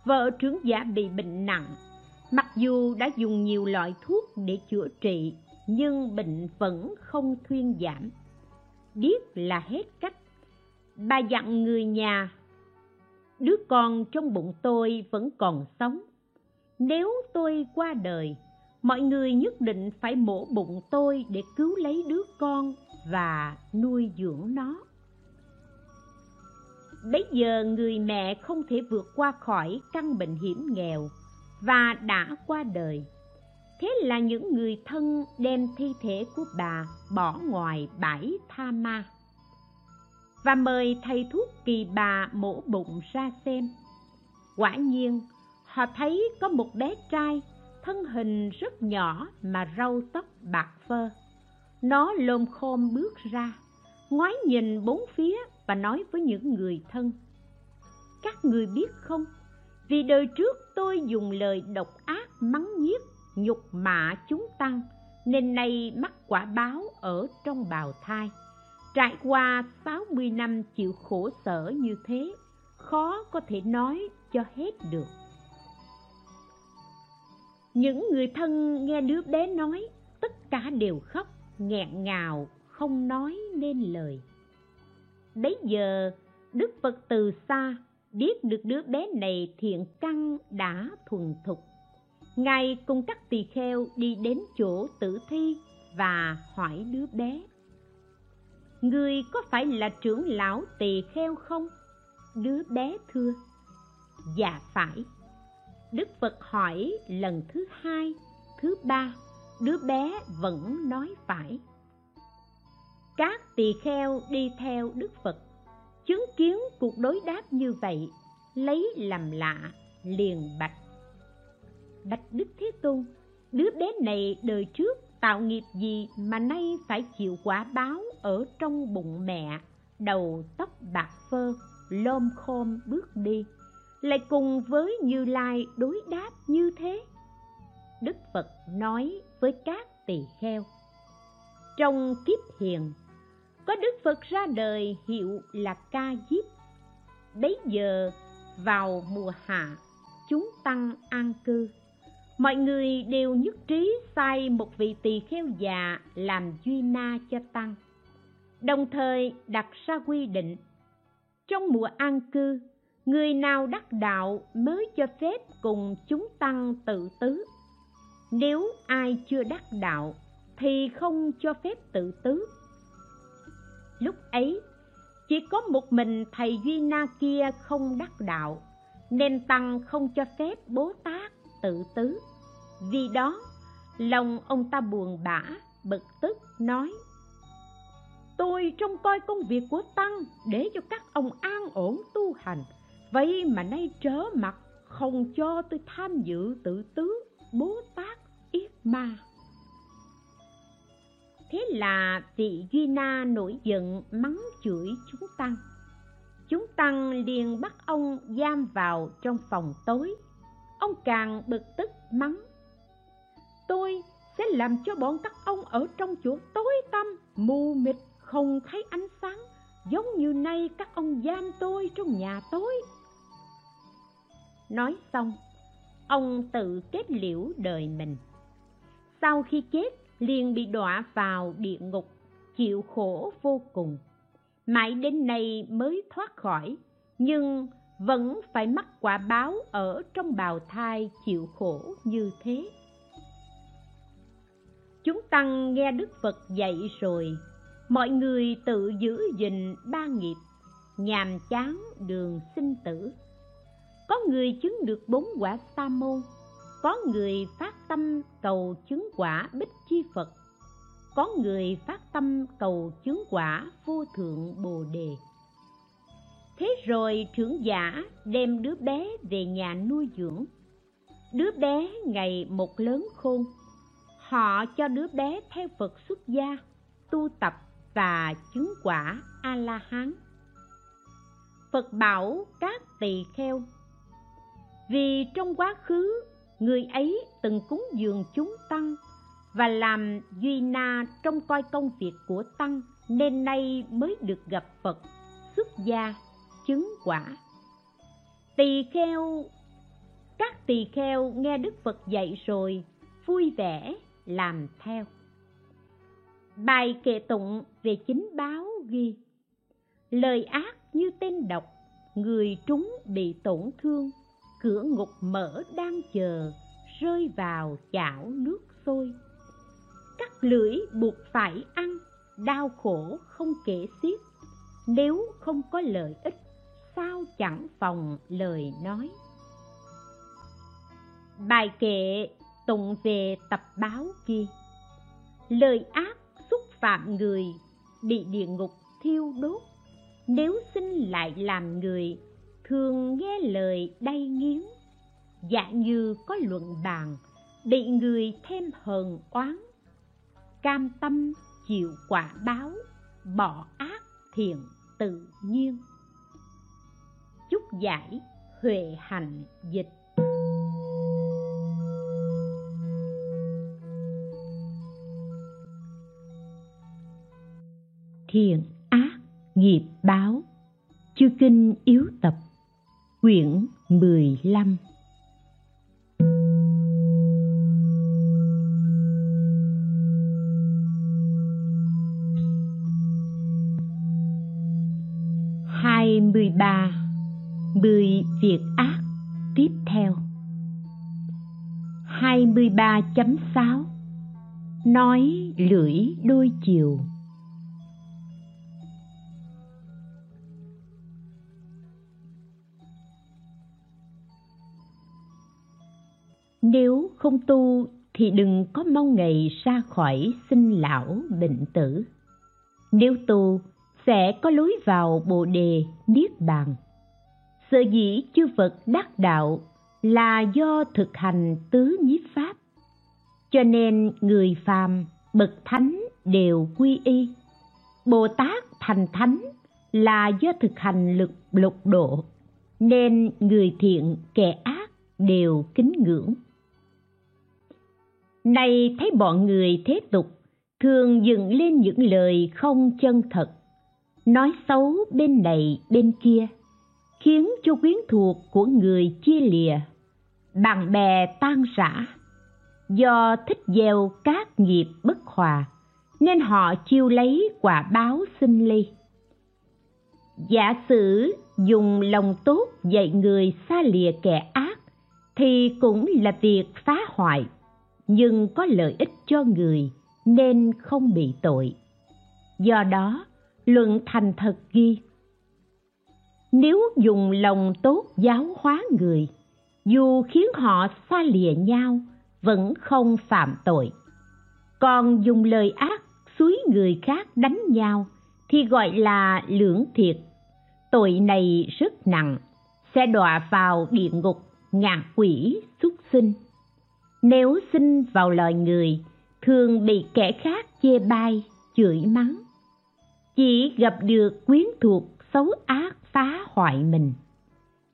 vợ trưởng giả bị bệnh nặng. Mặc dù đã dùng nhiều loại thuốc để chữa trị, nhưng bệnh vẫn không thuyên giảm. Biết là hết cách bà dặn người nhà, đứa con trong bụng tôi vẫn còn sống. Nếu tôi qua đời, mọi người nhất định phải mổ bụng tôi để cứu lấy đứa con và nuôi dưỡng nó. Bấy giờ người mẹ không thể vượt qua khỏi căn bệnh hiểm nghèo và đã qua đời. Thế là những người thân đem thi thể của bà bỏ ngoài bãi tha ma và mời thầy thuốc kỳ bà mổ bụng ra xem. Quả nhiên, họ thấy có một bé trai, thân hình rất nhỏ mà râu tóc bạc phơ. Nó lồm khom bước ra, ngoái nhìn bốn phía và nói với những người thân. Các người biết không? Vì đời trước tôi dùng lời độc ác, mắng nhiếc, nhục mạ chúng tăng, nên nay mắc quả báo ở trong bào thai trải qua sáu mươi năm chịu khổ sở như thế, khó có thể nói cho hết được. Những người thân nghe đứa bé nói, tất cả đều khóc, nghẹn ngào, không nói nên lời. Bấy giờ, đức phật từ xa biết được đứa bé này thiện căn đã thuần thục. Ngài cùng các tỳ kheo đi đến chỗ tử thi và hỏi đứa bé người có phải là trưởng lão tỳ kheo không? Đứa bé thưa. Dạ phải. Đức phật hỏi lần thứ hai, thứ ba, đứa bé vẫn nói phải. Các tỳ kheo đi theo đức phật, chứng kiến cuộc đối đáp như vậy, lấy làm lạ, liền bạch. Bạch đức thế tôn, đứa bé này đời trước tạo nghiệp gì mà nay phải chịu quả báo ở trong bụng mẹ, đầu tóc bạc phơ, lom khom bước đi, lại cùng với như lai đối đáp như thế. Đức phật nói với các tỳ kheo, trong kiếp hiền, có đức phật ra đời hiệu là ca diếp. Bấy giờ vào mùa hạ, chúng tăng an cư. Mọi người đều nhất trí sai một vị tỳ kheo già làm duy na cho tăng đồng thời đặt ra quy định. Trong mùa an cư, người nào đắc đạo mới cho phép cùng chúng tăng tự tứ. Nếu ai chưa đắc đạo thì không cho phép tự tứ. Lúc ấy, chỉ có một mình thầy duy na kia không đắc đạo, nên tăng không cho phép bố tát tự tứ. Vì đó, lòng ông ta buồn bã, bực tức, nói tôi trông coi công việc của tăng để cho các ông an ổn tu hành. Vậy mà nay trở mặt, không cho tôi tham dự tự tứ bố tát yết ma. Thế là vị duy na nổi giận mắng chửi chúng tăng. Chúng tăng liền bắt ông giam vào trong phòng tối. Ông càng bực tức mắng, tôi sẽ làm cho bọn các ông ở trong chỗ tối tăm, mù mịt không thấy ánh sáng, giống như nay các ông giam tôi trong nhà tối nói xong, ông tự kết liễu đời mình. Sau khi chết, liền bị đọa vào địa ngục, chịu khổ vô cùng. Mãi đến nay mới thoát khỏi, nhưng vẫn phải mắc quả báo ở trong bào thai chịu khổ như thế. Chúng tăng nghe đức phật dạy rồi mọi người tự giữ gìn ba nghiệp, nhàm chán đường sinh tử. Có người chứng được bốn quả sa môn, có người phát tâm cầu chứng quả bích chi phật, có người phát tâm cầu chứng quả vô thượng bồ đề. Thế rồi trưởng giả đem đứa bé về nhà nuôi dưỡng. Đứa bé ngày một lớn khôn, họ cho đứa bé theo phật xuất gia, tu tập và chứng quả a la hán phật bảo các tỳ kheo, vì trong quá khứ người ấy từng cúng dường chúng tăng và làm duy na trong coi công việc của tăng, nên nay mới được gặp phật, xuất gia, chứng quả. Tỳ kheo, các tỳ kheo nghe đức phật dạy rồi vui vẻ làm theo bài kệ tụng về chính báo ghi, lời ác như tên độc, người trúng bị tổn thương, cửa ngục mở đang chờ, rơi vào chảo nước sôi. Cắt lưỡi buộc phải ăn, đau khổ không kể xiết. Nếu không có lợi ích, sao chẳng phòng lời nói? Bài kệ tụng về tập báo kia lời ác phạm người, bị địa ngục thiêu đốt. Nếu xin lại làm người, thường nghe lời đay nghiến. Dạ như có luận bàn, bị người thêm hờn oán. Cam tâm chịu quả báo, bỏ ác thiện tự nhiên. Chúc giải huệ hành dịch. Thiện ác, nghiệp báo. Chư kinh yếu tập, quyển 15 23 10 việc ác, tiếp theo. 23.6 Nói lưỡi đôi chiều. Nếu không tu thì đừng có mong ngày ra khỏi sinh lão bệnh tử. Nếu tu, sẽ có lối vào bồ đề niết bàn. Sở dĩ chư phật đắc đạo là do thực hành tứ nhiếp pháp. Cho nên người phàm, bậc thánh đều quy y. Bồ tát thành thánh là do thực hành lực lục độ, nên người thiện kẻ ác đều kính ngưỡng nay thấy bọn người thế tục, thường dựng lên những lời không chân thật. Nói xấu bên này, bên kia, khiến cho quyến thuộc của người chia lìa. Bạn bè tan rã. Do thích gieo các nghiệp bất hòa, nên họ chiêu lấy quả báo sinh ly giả sử dùng lòng tốt dạy người xa lìa kẻ ác, thì cũng là việc phá hoại nhưng có lợi ích cho người nên không bị tội. Do đó, luận thành thật ghi, nếu dùng lòng tốt giáo hóa người, dù khiến họ xa lìa nhau, vẫn không phạm tội. Còn dùng lời ác suối người khác đánh nhau thì gọi là lưỡng thiệt. Tội này rất nặng, sẽ đọa vào địa ngục ngạ quỷ xuất sinh nếu sinh vào loài người, thường bị kẻ khác chê bai, chửi mắng. Chỉ gặp được quyến thuộc xấu ác phá hoại mình.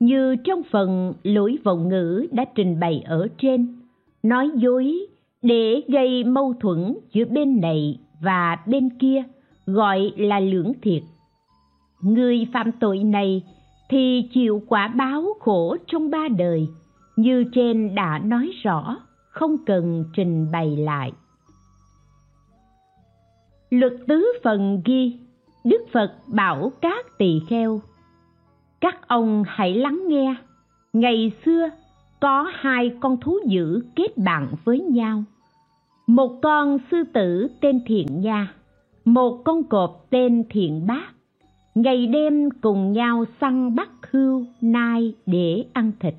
Như trong phần lỗi vọng ngữ đã trình bày ở trên, nói dối để gây mâu thuẫn giữa bên này và bên kia, gọi là lưỡng thiệt. Người phạm tội này thì chịu quả báo khổ trong ba đời, như trên đã nói rõ không cần trình bày lại. Luật tứ phần ghi, đức phật bảo các tỳ kheo, các ông hãy lắng nghe. Ngày xưa, có hai con thú dữ kết bạn với nhau. Một con sư tử tên thiện nha, một con cọp tên thiện bác. Ngày đêm cùng nhau săn bắt hươu nai để ăn thịt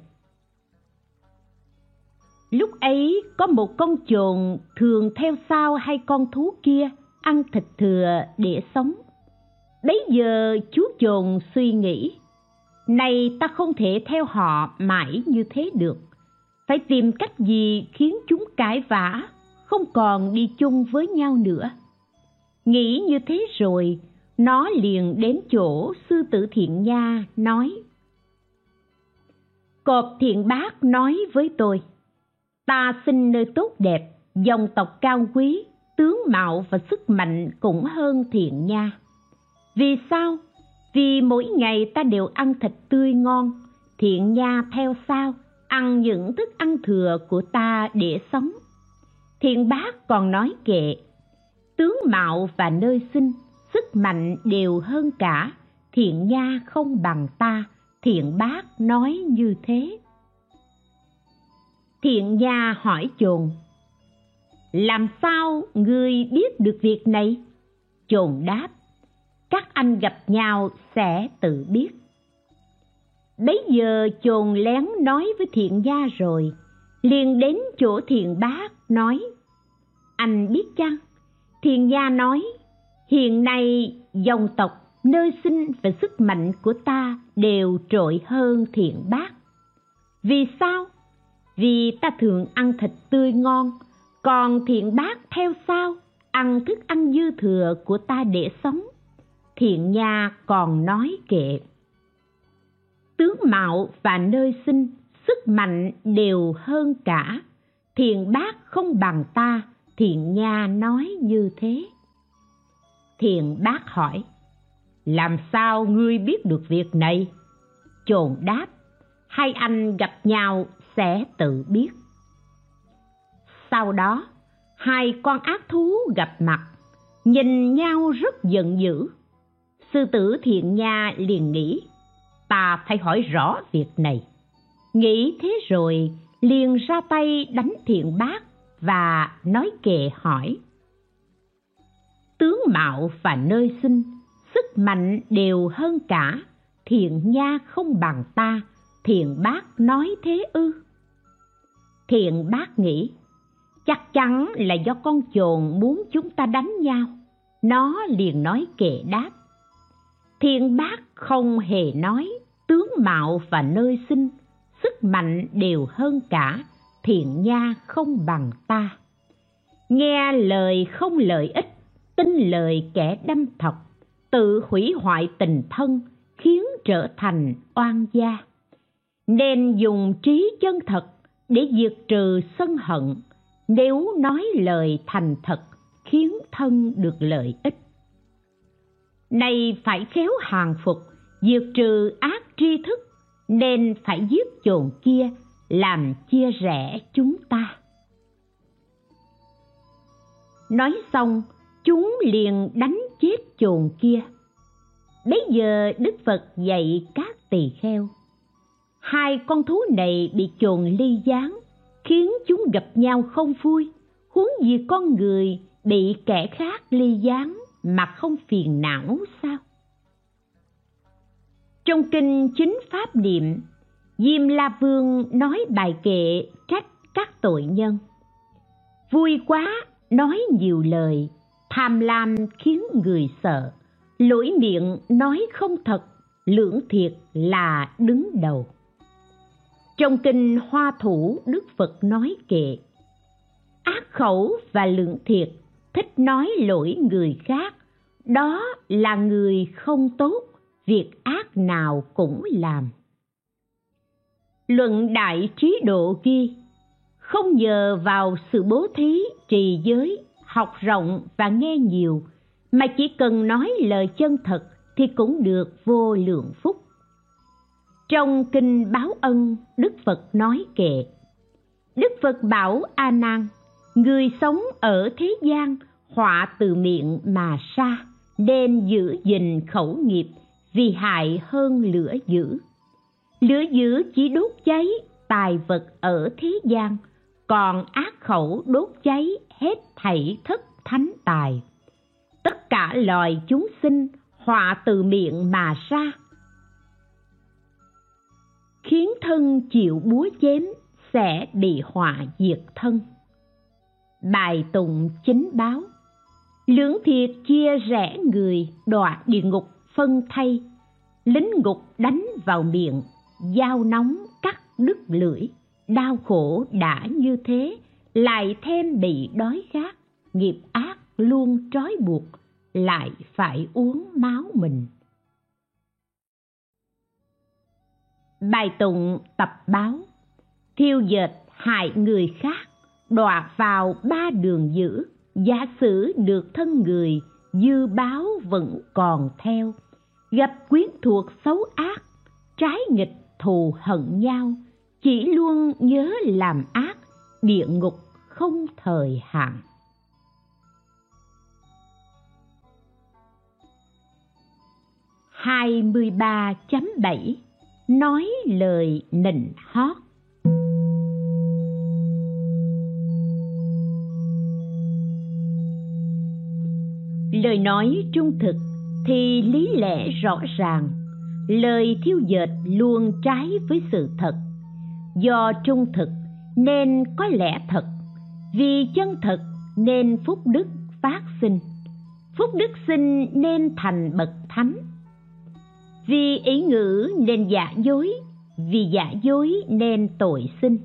lúc ấy có một con chồn thường theo sau hai con thú kia ăn thịt thừa để sống. Bấy giờ chú chồn suy nghĩ, này, ta không thể theo họ mãi như thế được. Phải tìm cách gì khiến chúng cãi vã, không còn đi chung với nhau nữa. Nghĩ như thế rồi, nó liền đến chỗ sư tử thiện nha nói, cọp thiện bác nói với tôi ta sinh nơi tốt đẹp, dòng tộc cao quý, tướng mạo và sức mạnh cũng hơn thiện nha. Vì sao? Vì mỗi ngày ta đều ăn thịt tươi ngon, thiện nha theo sao, ăn những thức ăn thừa của ta để sống. Thiện bác còn nói kệ, tướng mạo và nơi sinh, sức mạnh đều hơn cả, thiện nha không bằng ta, thiện bác nói như thế thiện gia hỏi chồn, làm sao ngươi biết được việc này? Chồn đáp, các anh gặp nhau sẽ tự biết. Bấy giờ chồn lén nói với thiện gia rồi, liền đến chỗ thiện bác nói, anh biết chăng? Thiện gia nói, hiện nay dòng tộc nơi sinh và sức mạnh của ta đều trội hơn thiện bác. Vì sao vì ta thường ăn thịt tươi ngon, còn thiện bác theo sau, ăn thức ăn dư thừa của ta để sống. Thiện nha còn nói kệ. Tướng mạo và nơi sinh, sức mạnh đều hơn cả. Thiện bác không bằng ta, thiện nha nói như thế. Thiện bác hỏi, làm sao ngươi biết được việc này? Chồn đáp, hai anh gặp nhau sẽ tự biết. Sau đó, hai con ác thú gặp mặt, nhìn nhau rất giận dữ. Sư tử thiện nha liền nghĩ, ta phải hỏi rõ việc này. Nghĩ thế rồi, liền ra tay đánh thiện bác và nói kệ hỏi, tướng mạo và nơi sinh, sức mạnh đều hơn cả, thiện nha không bằng ta thiện bác nói thế ư? Thiện bác nghĩ, chắc chắn là do con chồn muốn chúng ta đánh nhau. Nó liền nói kệ đáp. Thiện bác không hề nói tướng mạo và nơi sinh, sức mạnh đều hơn cả, thiện nha không bằng ta. Nghe lời không lợi ích, tin lời kẻ đâm thọc, tự hủy hoại tình thân, khiến trở thành oan gia nên dùng trí chân thật để diệt trừ sân hận. Nếu nói lời thành thật, khiến thân được lợi ích. Nay phải khéo hàng phục, diệt trừ ác tri thức, nên phải giết chồn kia, làm chia rẽ chúng ta. Nói xong, chúng liền đánh chết chồn kia. Bấy giờ đức phật dạy các tỳ kheo hai con thú này bị chồn ly gián, khiến chúng gặp nhau không vui. Huống gì con người bị kẻ khác ly gián mà không phiền não sao? Trong kinh chính pháp niệm, diêm la vương nói bài kệ trách các tội nhân. Vui quá, nói nhiều lời, tham lam khiến người sợ. Lỗi miệng nói không thật, lưỡng thiệt là đứng đầu trong kinh hoa thủ, đức phật nói kệ, ác khẩu và lượng thiệt, thích nói lỗi người khác, đó là người không tốt, việc ác nào cũng làm. Luận đại trí độ ghi, không nhờ vào sự bố thí, trì giới, học rộng và nghe nhiều, mà chỉ cần nói lời chân thật thì cũng được vô lượng phúc trong kinh báo ân, đức phật nói kệ. Đức phật bảo a nan, người sống ở thế gian họa từ miệng mà ra nên giữ gìn khẩu nghiệp, vì hại hơn lửa dữ. Lửa dữ chỉ đốt cháy tài vật ở thế gian, còn ác khẩu đốt cháy hết thảy thất thánh tài. Tất cả loài chúng sinh họa từ miệng mà ra khiến thân chịu búa chém, sẽ bị họa diệt thân. Bài tụng chính báo. Lưỡng thiệt chia rẽ người, đọa địa ngục phân thay. Lính ngục đánh vào miệng dao nóng cắt đứt lưỡi. Đau khổ đã như thế, lại thêm bị đói khát. Nghiệp ác luôn trói buộc, lại phải uống máu mình. Bài tụng tập báo. Thiêu dệt hại người khác, đọa vào ba đường dữ. Giả sử được thân người, dư báo vẫn còn theo. Gặp quyến thuộc xấu ác, trái nghịch thù hận nhau. Chỉ luôn nhớ làm ác, địa ngục không thời hạn. Hai mươi ba chấm bảy nói lời nịnh hót. Lời nói trung thực thì lý lẽ rõ ràng. Lời thiêu dệt luôn trái với sự thật. Do trung thực nên có lẽ thật. Vì chân thật nên phúc đức phát sinh. Phúc đức sinh nên thành bậc thánh vì ý ngữ nên giả dối, vì giả dối nên tội sinh.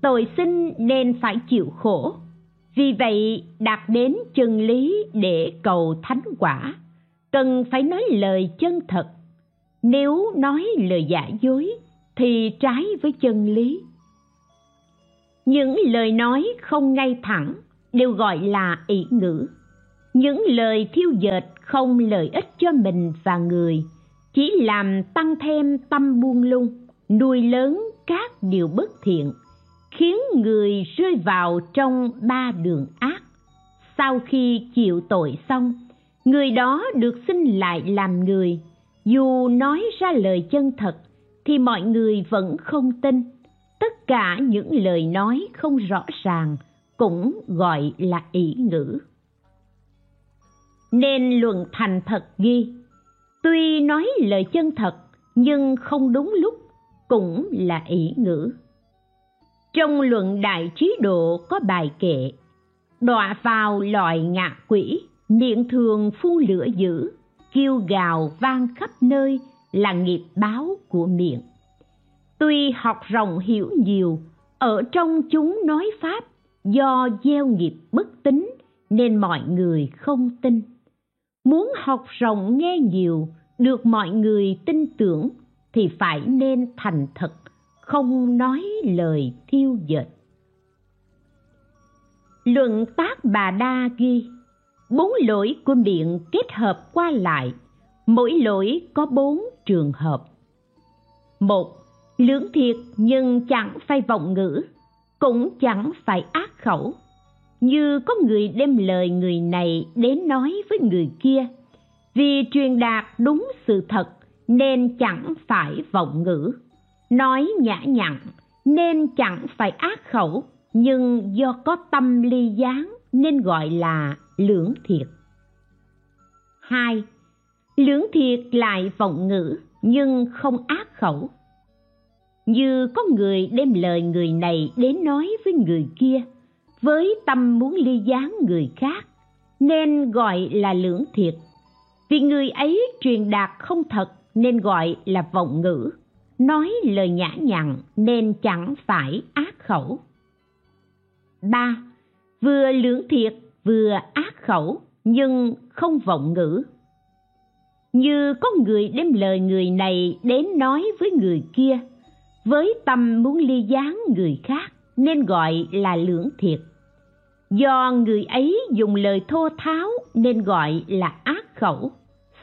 Tội sinh nên phải chịu khổ. Vì vậy đạt đến chân lý để cầu thánh quả. Cần phải nói lời chân thật. Nếu nói lời giả dối, thì trái với chân lý. Những lời nói không ngay thẳng đều gọi là ý ngữ. Những lời thiêu dệt không lợi ích cho mình và người chỉ làm tăng thêm tâm buông lung, nuôi lớn các điều bất thiện, khiến người rơi vào trong ba đường ác. Sau khi chịu tội xong, người đó được sinh lại làm người. Dù nói ra lời chân thật, thì mọi người vẫn không tin. Tất cả những lời nói không rõ ràng cũng gọi là ỷ ngữ. Nên luận thành thật ghi tuy nói lời chân thật, nhưng không đúng lúc, cũng là ỷ ngữ. Trong luận đại trí độ có bài kệ, đọa vào loài ngạ quỷ, miệng thường phun lửa dữ, kêu gào vang khắp nơi, là nghiệp báo của miệng. Tuy học rộng hiểu nhiều, ở trong chúng nói pháp do gieo nghiệp bất tín nên mọi người không tin muốn học rộng nghe nhiều, được mọi người tin tưởng, thì phải nên thành thật, không nói lời thiêu dệt. Luận tác bà đa ghi, bốn lỗi của miệng kết hợp qua lại, mỗi lỗi có bốn trường hợp. Một, lưỡng thiệt nhưng chẳng phải vọng ngữ, cũng chẳng phải ác khẩu như có người đem lời người này đến nói với người kia. Vì truyền đạt đúng sự thật nên chẳng phải vọng ngữ. Nói nhã nhặn nên chẳng phải ác khẩu, nhưng do có tâm ly gián nên gọi là lưỡng thiệt. Hai, lưỡng thiệt lại vọng ngữ nhưng không ác khẩu. Như có người đem lời người này đến nói với người kia với tâm muốn ly gián người khác, nên gọi là lưỡng thiệt. Vì người ấy truyền đạt không thật, nên gọi là vọng ngữ. Nói lời nhã nhặn, nên chẳng phải ác khẩu. Ba, vừa lưỡng thiệt, vừa ác khẩu, nhưng không vọng ngữ. Như có người đem lời người này đến nói với người kia, với tâm muốn ly gián người khác, nên gọi là lưỡng thiệt do người ấy dùng lời thô tháo nên gọi là ác khẩu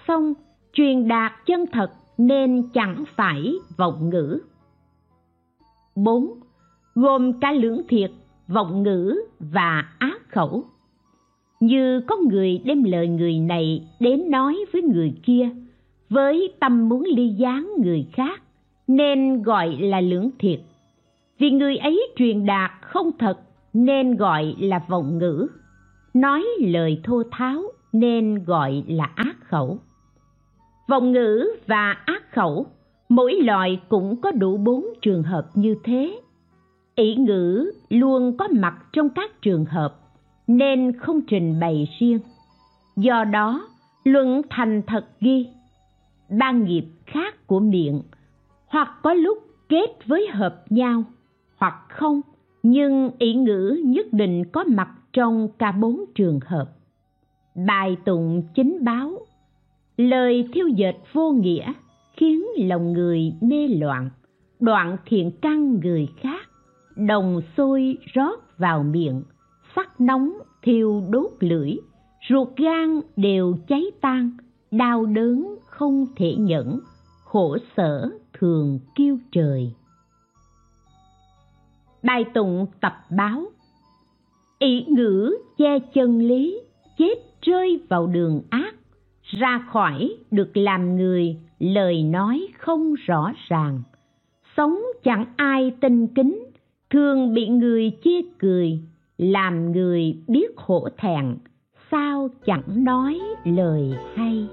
xong truyền đạt chân thật nên chẳng phải vọng ngữ 4. Gồm cả lưỡng thiệt, vọng ngữ và ác khẩu. Như có người đem lời người này đến nói với người kia, với tâm muốn ly gián người khác, nên gọi là lưỡng thiệt. Vì người ấy truyền đạt không thật nên gọi là vọng ngữ, nói lời thô tháo nên gọi là ác khẩu. Vọng ngữ và ác khẩu mỗi loại cũng có đủ bốn trường hợp như thế. Ỷ ngữ luôn có mặt trong các trường hợp nên không trình bày riêng. Do đó luận thành thật ghi ba nghiệp khác của miệng hoặc có lúc kết với hợp nhau hoặc không nhưng ý ngữ nhất định có mặt trong cả bốn trường hợp. Bài tụng chính báo, lời thiêu dệt vô nghĩa khiến lòng người mê loạn, đoạn thiện căn người khác, đồng sôi rót vào miệng, sắc nóng thiêu đốt lưỡi, ruột gan đều cháy tan, đau đớn không thể nhẫn, khổ sở thường kêu trời bài tụng tập báo. Ỷ ngữ che chân lý, chết rơi vào đường ác. Ra khỏi được làm người, lời nói không rõ ràng. Sống chẳng ai tinh kính, thường bị người chê cười, làm người biết hổ thẹn. Sao chẳng nói lời hay?